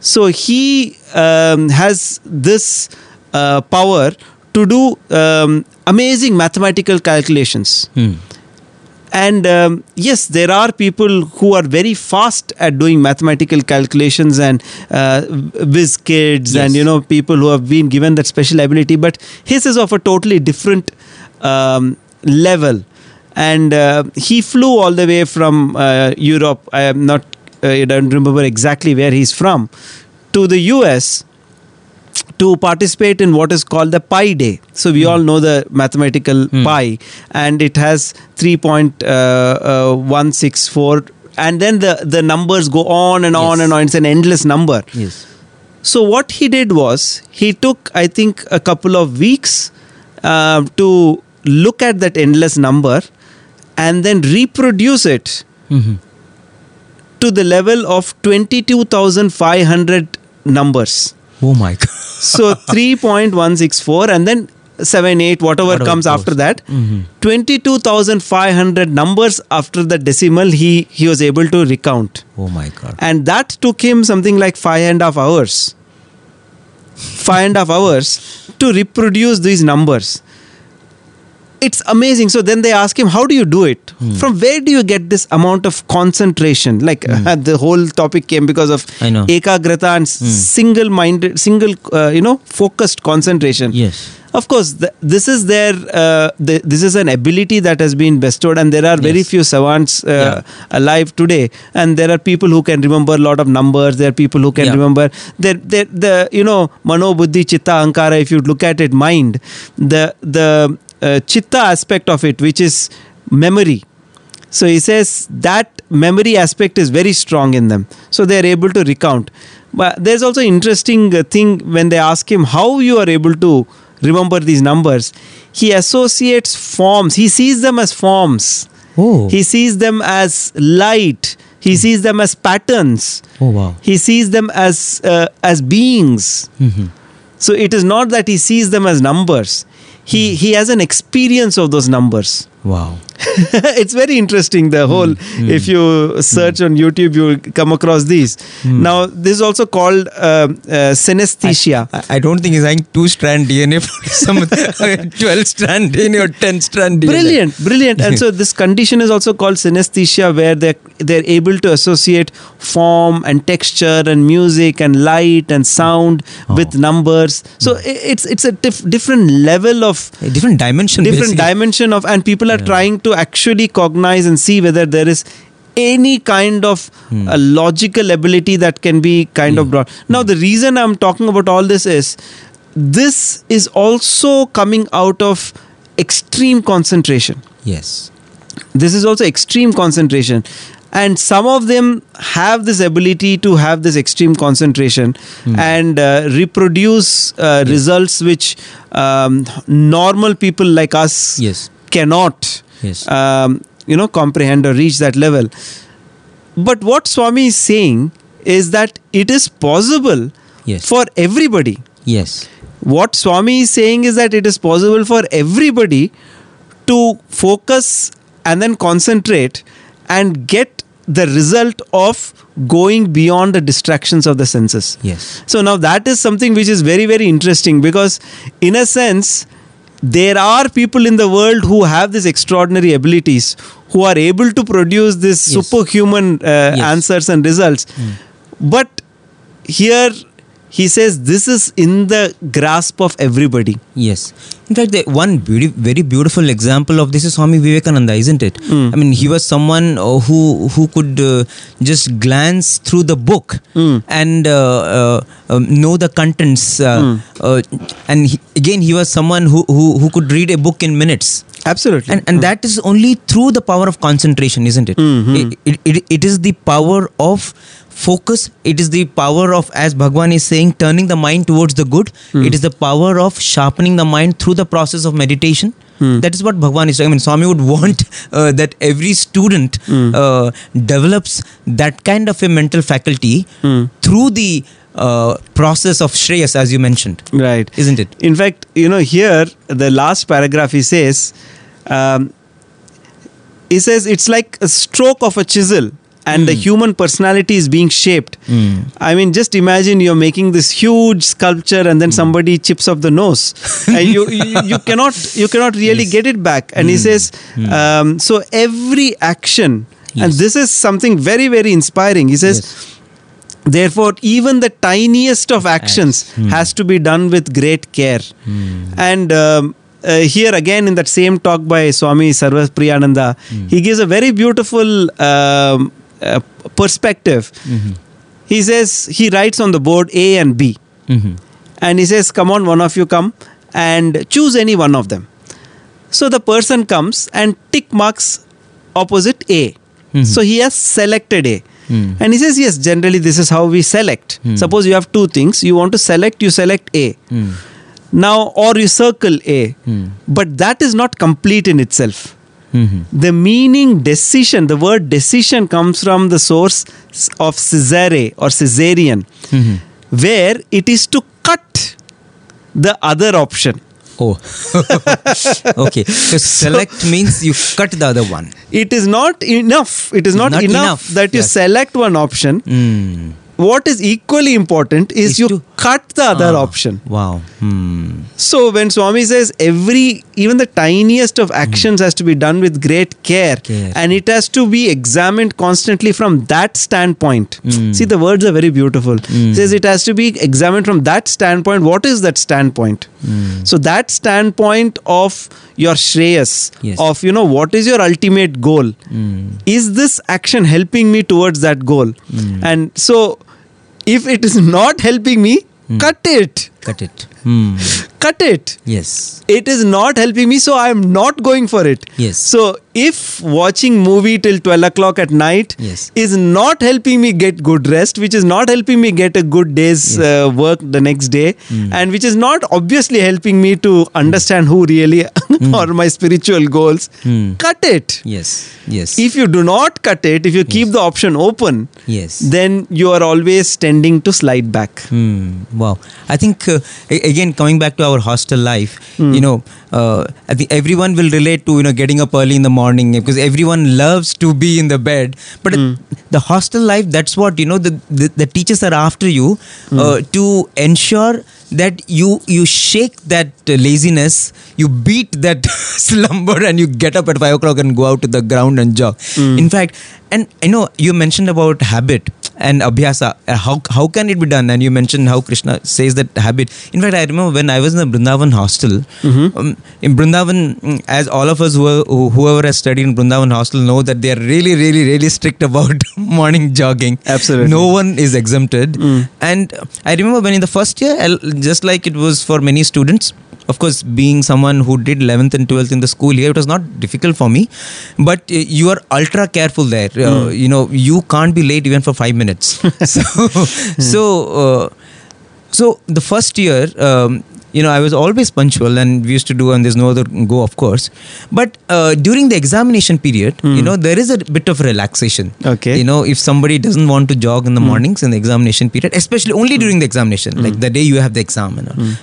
So he um, has this uh, power to do um, amazing mathematical calculations. Hmm. And um, yes, there are people who are very fast at doing mathematical calculations and uh, whiz kids Yes. and you know people who have been given that special ability. But his is of a totally different um, level. And uh, he flew all the way from uh, Europe. I am not. Uh, I don't remember exactly where he's from, to the US to participate in what is called the pi day so we all know the mathematical Hmm. pi and it has 3.164 and then the the numbers go on and on Yes. and on it's an endless number Yes. so what he did was he took i think a couple of weeks uh, to look at that endless number and then reproduce it hmm to the level of 22500 numbers Oh my god. so 3.164 and then 7 8 whatever Whatever comes after that Mhm. 22500 numbers after the decimal he he was able to recount Oh my god. and that took him something like five and a half hours five and a half hours to reproduce these numbers it's amazing so then they ask him how do you do it Hmm. from where do you get this amount of concentration like the whole topic came because of ekagrata and single minded single uh, you know focused concentration Yes. of course, th- this is their uh, th- this is an ability that has been bestowed, and there are very Yes. few savants uh, Yeah. alive today. And there are people who can remember a lot of numbers. There are people who can Yeah. remember the the you know mano buddhi chitta ahankara. If you look at it, mind the the uh, chitta aspect of it, which is memory. So he says that memory aspect is very strong in them. So they are able to recount. But there's also interesting uh, thing when they ask him how you are able to remember these numbers. He associates forms. He sees them as forms. Oh. He sees them as light. He sees them as patterns. oh wow. He sees them as uh, as beings. Mhm. So it is not that he sees them as numbers. He he has an experience of those numbers. Wow. it's very interesting the whole hmm. Hmm. if you search hmm. on youtube you will come across these. Now this is also called um uh, synesthesia. I, I don't think he's having two strand DNA for some 12 strand DNA or 10 strand DNA. brilliant brilliant. And so this condition is also called synesthesia where they they're able to associate form and texture and music and light and sound oh. with numbers. So i- it's it's a diff- different level of A different dimension. different basically. dimension of and people are Yeah. trying to actually cognize and see whether there is any kind of Hmm. a logical ability that can be kind of brought now the reason i'm talking about all this is this is also coming out of extreme concentration Yes. this is also extreme concentration and some of them have this ability to have this extreme concentration and uh, reproduce uh, results which um, normal people like us Yes. Cannot Yes. um, you know comprehend or reach that level but what swami is saying is that it is possible Yes. for everybody yes. what Swami is saying is that it is possible for everybody to focus and then concentrate and get the result of going beyond the distractions of the senses. Yes. So now that is something which is very, very interesting because, in a sense, there are people in the world who have these extraordinary abilities who are able to produce this Yes. superhuman uh, Yes. answers and results. But here he says this is in the grasp of everybody. Yes. In fact, the one beauty, very beautiful example of this is Swami Vivekananda, isn't it? Hmm. I mean, he was someone uh, who who could uh, just glance through the book Hmm. and uh, uh, um, know the contents. Uh, Hmm. uh, and he, again, he was someone who, who who could read a book in minutes. Absolutely. And, and that is only through the power of concentration, isn't it? Mhm. It, it, it is the power of focus. It is the power of, as Bhagwan is saying, turning the mind towards the good. It is the power of sharpening the mind through the process of meditation. That is what Bhagwan is saying. I mean, Swami would want uh, that every student uh, develops that kind of a mental faculty through the uh, process of Shreyas, as you mentioned. Right. Isn't it? In fact, you know, here, the last paragraph, he says, um, he says it's like a stroke of a chisel and the human personality is being shaped. I mean, just imagine you're making this huge sculpture and then somebody chips off the nose. and you, you, you cannot you cannot really get it back. And he says, um, so every action, and this is something very, very inspiring. He says, Therefore, even the tiniest of actions has to be done with great care. And um, uh, here again, in that same talk by Swami Sarvapriyananda, he gives a very beautiful um, uh, perspective. He says, he writes on the board A and B. Mhm. And he says, Come on, one of you come and choose any one of them. So the person comes and tick marks opposite A. So he has selected A. Hmm. And he says, Yes, generally this is how we select. Suppose you have two things, you want to select, you select A. Hmm. Now, or you circle A. But that is not complete in itself. Mhm. The meaning decision, the word decision comes from the source of Caesare or Caesarean, Mhm. where it is to cut the other option. Oh, okay. So select means you cut the other one. It is not enough. It is not, Not enough, enough, that you select one option. Mm. What is equally important is, Is you to- cut the other Ah, option. Wow. Hmm. So when Swami says every, even the tiniest of actions has to be done with great care, Care. and it has to be examined constantly from that standpoint. Mm. See, the words are very beautiful. Mm. Says it has to be examined from that standpoint. What is that standpoint? Mm. So that standpoint of your shreyas, Yes. of you know what is your ultimate goal. Mm. Is this action helping me towards that goal? And so, if it is not helping me, Mm. cut it. Cut it. Hmm. Cut it Yes. it is not helping me so i am not going for it Yes. so if watching movie till 12 o'clock at night Yes. is not helping me get good rest which is not helping me get a good day's Yes. uh, work the next day Mm. and which is not obviously helping me to understand who really or my spiritual goals Mm. cut it Yes. Yes. if you do not cut it if you keep the option open yes. then you are always tending to slide back Hmm. Wow. I think uh, again coming back to our hostel life, you know, uh, I think everyone will relate to you know getting up early in the morning because everyone loves to be in the bed. But it- the hostel life, that's what you know. The the, the teachers are after you uh, to ensure that you you shake that laziness, you beat that slumber, and you get up at five o'clock and go out to the ground and jog. In fact, and I know you mentioned about habit and abhyasa. Uh, how how can it be done? And you mentioned how Krishna says that habit. In fact, I remember when I was in the Brindavan hostel. Um, in Brindavan, mm, as all of us who are, whoever has studied in Brindavan hostel know that they are really, really, really strict about morning jogging. Absolutely. No one is exempted. And I remember when in the first year, just like it was for many students, of course, being someone who did 11th and 12th in the school here, it was not difficult for me. But uh, you are ultra careful there. Uh, you know, you can't be late even for five minutes. so, so, uh, so the first year, um, you know, I was always punctual, and we used to do, and there's no other go, of course. But uh, during the examination period, you know, there is a bit of relaxation. Okay. You know, if somebody doesn't want to jog in the mornings in the examination period, especially only during the examination, like the day you have the exam,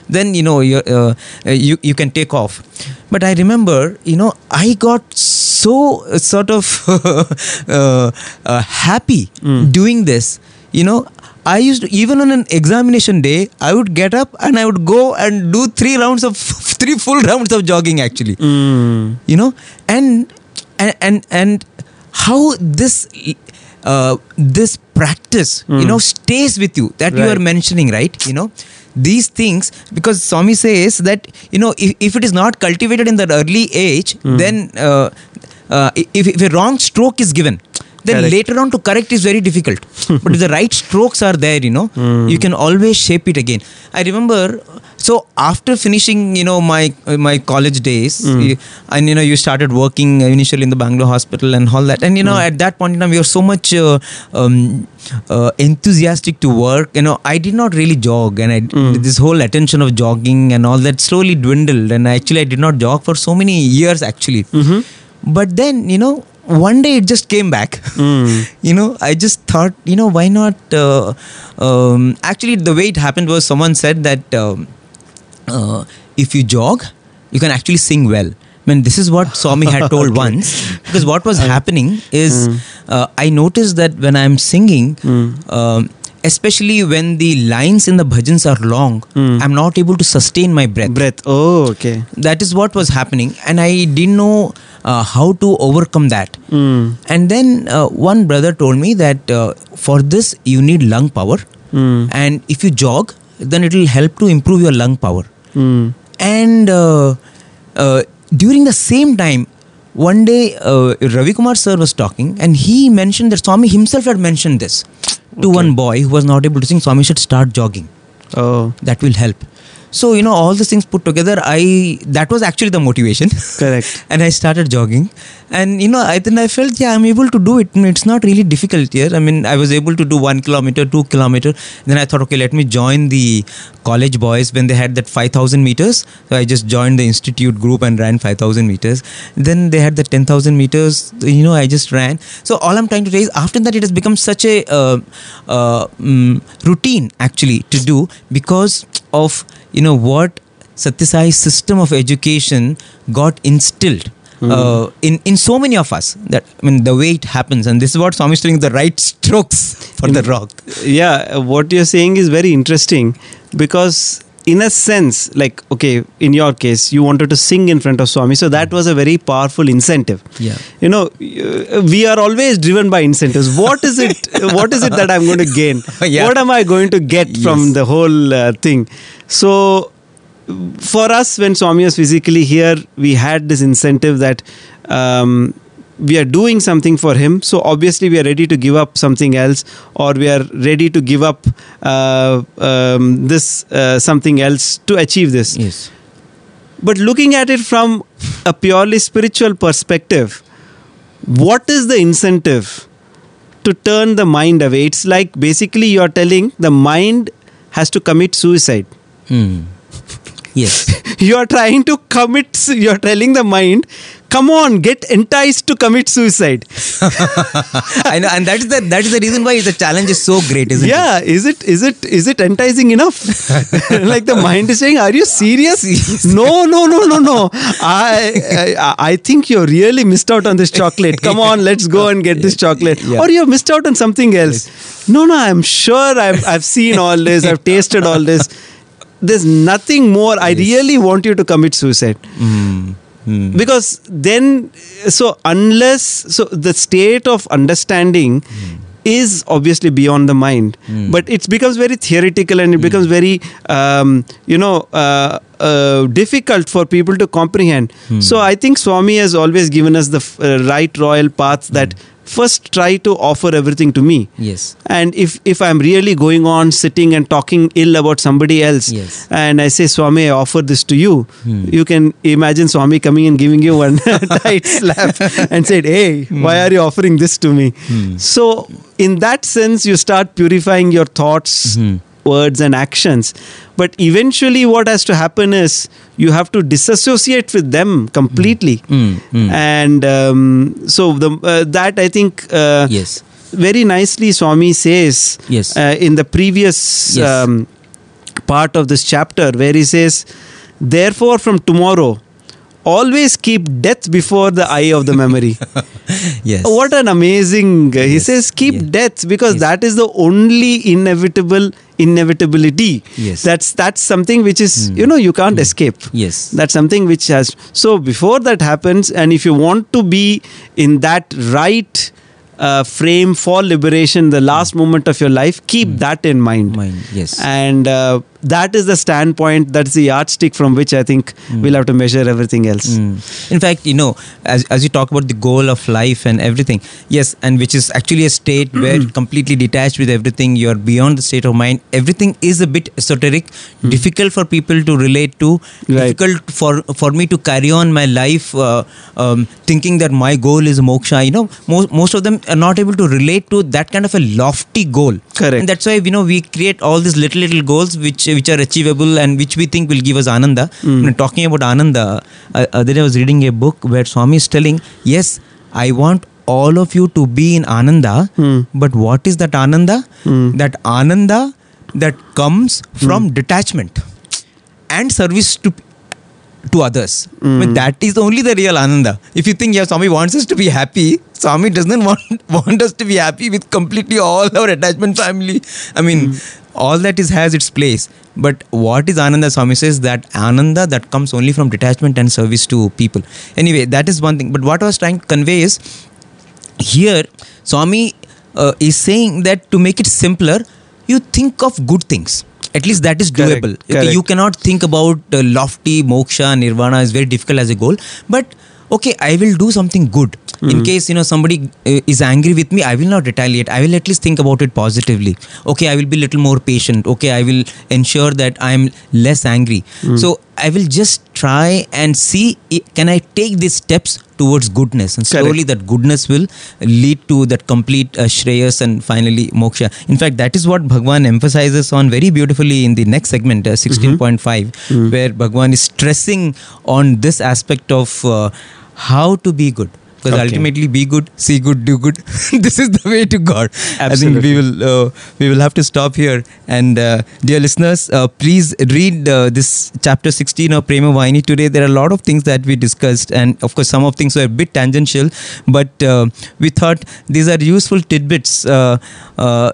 then you know you uh, uh, you you can take off. But I remember, you know, I got so uh, sort of uh, uh, happy doing this. You know, I used to, even on an examination day, I would get up and I would go and do three rounds of three full rounds of jogging actually. Mm. You know, and and and, and how this uh, this practice, you know, stays with you that you are mentioning, right? You know, these things because Swami says that you know if, if it is not cultivated in the early age, then uh, uh, if, if a wrong stroke is given. Then Correct. later on to correct is very difficult. but if the right strokes are there, you know, you can always shape it again. I remember, so after finishing, you know, my uh, my college days, you- and you know, you started working initially in the Bangalore hospital and all that, and you know, at that point in time, you're so much uh, um, uh, enthusiastic to work. You know, I did not really jog, and I this whole attention of jogging and all that slowly dwindled, and actually, I did not jog for so many years actually. But then, you know, one day it just came back. you know, I just thought, you know, why not? Uh, um, actually, the way it happened was someone said that um, uh, if you jog, you can actually sing well. I mean, this is what Swami had told once. Because what was happening is, uh, I noticed that when I'm singing, um, especially when the lines in the bhajans are long, I'm not able to sustain my breath Breath. Oh, okay. that is what was happening and i didn't know uh, how to overcome that Mm. and then uh, one brother told me that uh, for this you need lung power Mm. and if you jog then it will help to improve your lung power Mm. and uh, uh, during the same time one day uh, ravi kumar sir was talking and he mentioned that swami himself had mentioned this to one boy who was not able to sing swami should start jogging. Oh, that will help so you know all these things put together i that was actually the motivation. Correct. and i started jogging. And you know i then i felt yeah i'm able to do it. It's not really difficult here. I mean i was able to do one kilometer two kilometer. Then i thought okay let me join the college boys when they had that 5000 meters. So i just joined the institute group and ran 5000 meters. Then they had the 10000 meters. You know i just ran. So all i'm trying to say is after that it has become such a uh, uh, mm, routine actually to do because of you know what? Sathya Sai's system of education got instilled uh, in in so many of us that I mean the way it happens. And this is what Swami is doing the right strokes for the rock. yeah what you're saying is very interesting because in a sense like okay in your case you wanted to sing in front of swami so that was a very powerful incentive. Yeah. you know uh, we are always driven by incentives. What is it what is it that i'm going to gain? Yeah. what am i going to get from the whole uh, thing? So for us when swami was physically here we had this incentive that um, we are doing something for him so obviously we are ready to give up something else or we are ready to give up uh, um, this uh, something else to achieve this Yes. but looking at it from a purely spiritual perspective what is the incentive to turn the mind away it's like basically you're telling the mind has to commit suicide Hmm. Yes. you are trying to commit you're telling the mind come on get enticed to commit suicide. I know, and that is the that is the reason why the challenge is so great, isn't it? yeah is it is it is it enticing enough? Like the mind is saying are you serious? No no no no no. I, I i think you really missed out on this chocolate. Come on let's go and get this chocolate. Yeah. or you have missed out on something else. No no i'm sure i've i've seen all this i've tasted all this there's nothing more i really want you to commit suicide. It? Hmm. because then so unless so the state of understanding is obviously beyond the mind. But it becomes very theoretical and it becomes very um, you know uh, uh, difficult for people to comprehend. So i think swami has always given us the f- uh, right royal path that first try to offer everything to me. Yes. and if if i'm really going on sitting and talking ill about somebody else Yes. and i say swami i offer this to you hmm. you can imagine swami coming and giving you one tight slap and said hey hmm. why are you offering this to me? Hmm. So in that sense you start purifying your thoughts words and actions but eventually what has to happen is you have to disassociate with them completely Mm, mm. and um, so the uh, that i think uh, Yes. very nicely Swami says Yes. uh, in the previous Yes. um, part of this chapter where he says, Therefore, from tomorrow, always keep death before the eye of the memory. Yes. what an amazing, uh, he Yes. says, keep Yes. death because Yes. that is the only inevitable inevitability. Yes. That's, that's something which is, Mm. you know, you can't escape Yes. that's something which has so before that happens and if you want to be in that right uh, frame for liberation, the last moment of your life, keep that in mind. Mind, yes. And uh, that is the standpoint, that's the yardstick from which I think we'll have to measure everything else. Mm. In fact, you know, as, as you talk about the goal of life and everything, yes, and which is actually a state where completely detached with everything, you're beyond the state of mind. Everything is a bit esoteric, difficult for people to relate to, Right. difficult for for me to carry on my life uh, um, thinking that my goal is moksha. You know, most most of them are not able to relate to that kind of a lofty goal. Correct. And that's why you know we create all these little little goals which which are achievable and which we think will give us ananda. You know, talking about ananda, uh, uh, then I was reading a book where Swami is telling, yes, I want all of you to be in ananda, but what is that ananda? That ananda that comes from detachment and service to to others. I mean, that is only the real Ananda. If you think, yeah, Swami wants us to be happy, Swami doesn't want, want us to be happy with completely all our attachment family. I mean, all that is has its place. But what is Ananda? Swami says that Ananda that comes only from detachment and service to people. Anyway, that is one thing. But what I was trying to convey is here swami uh, is saying that to make it simpler you think of good things at least that is doable. Correct. you cannot think about uh, lofty moksha nirvana is very difficult as a goal but okay i will do something good. In case you know somebody uh, is angry with me i will not retaliate. I will at least think about it positively. Okay i will be little more patient. Okay i will ensure that i am less angry. So i will just try and see can i take these steps towards goodness? And Correct. slowly that goodness will lead to that complete uh, shreyas and finally moksha. In fact that is what bhagwan emphasizes on very beautifully in the next segment uh, 16.5 where bhagwan is stressing on this aspect of uh, how to be good because Okay. ultimately be good see good do good. This is the way to god. I think we will uh, we will have to stop here. And uh, dear listeners uh, please read uh, this chapter 16 of prema Vahini today. There are a lot of things that we discussed and of course some of things were a bit tangential but uh, we thought these are useful tidbits. Uh, uh,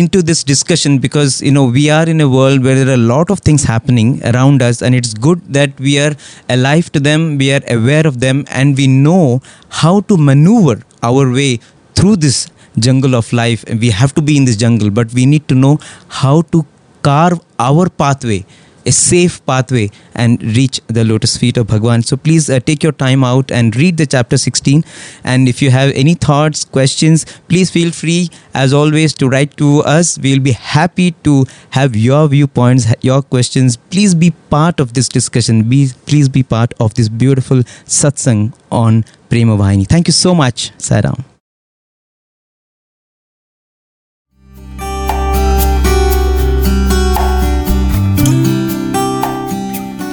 into this discussion because you know we are in a world where there are a lot of things happening around us and it's good that we are alive to them we are aware of them and we know how to maneuver our way through this jungle of life. And we have to be in this jungle but we need to know how to carve our pathway a safe pathway and reach the lotus feet of Bhagwan. So please uh, take your time out and read the chapter 16. And if you have any thoughts, questions, please feel free, as always, to write to us. We'll be happy to have your viewpoints, your questions. Please be part of this discussion. Be, please be part of this beautiful satsang on Prema Vahini. Thank you so much, Sairam.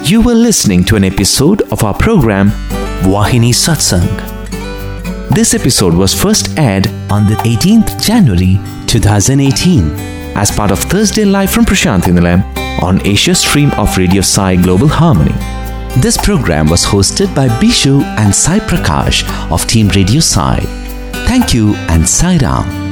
You were listening to an episode of our program Vahini Satsang. This episode was first aired on the 18th January 2018 as part of Thursday Live from Prasanthi Nilayam on Asia stream of Radio Sai Global Harmony. This program was hosted by Bishu and Sai Prakash of Team Radio Sai. Thank you and Sai Ram.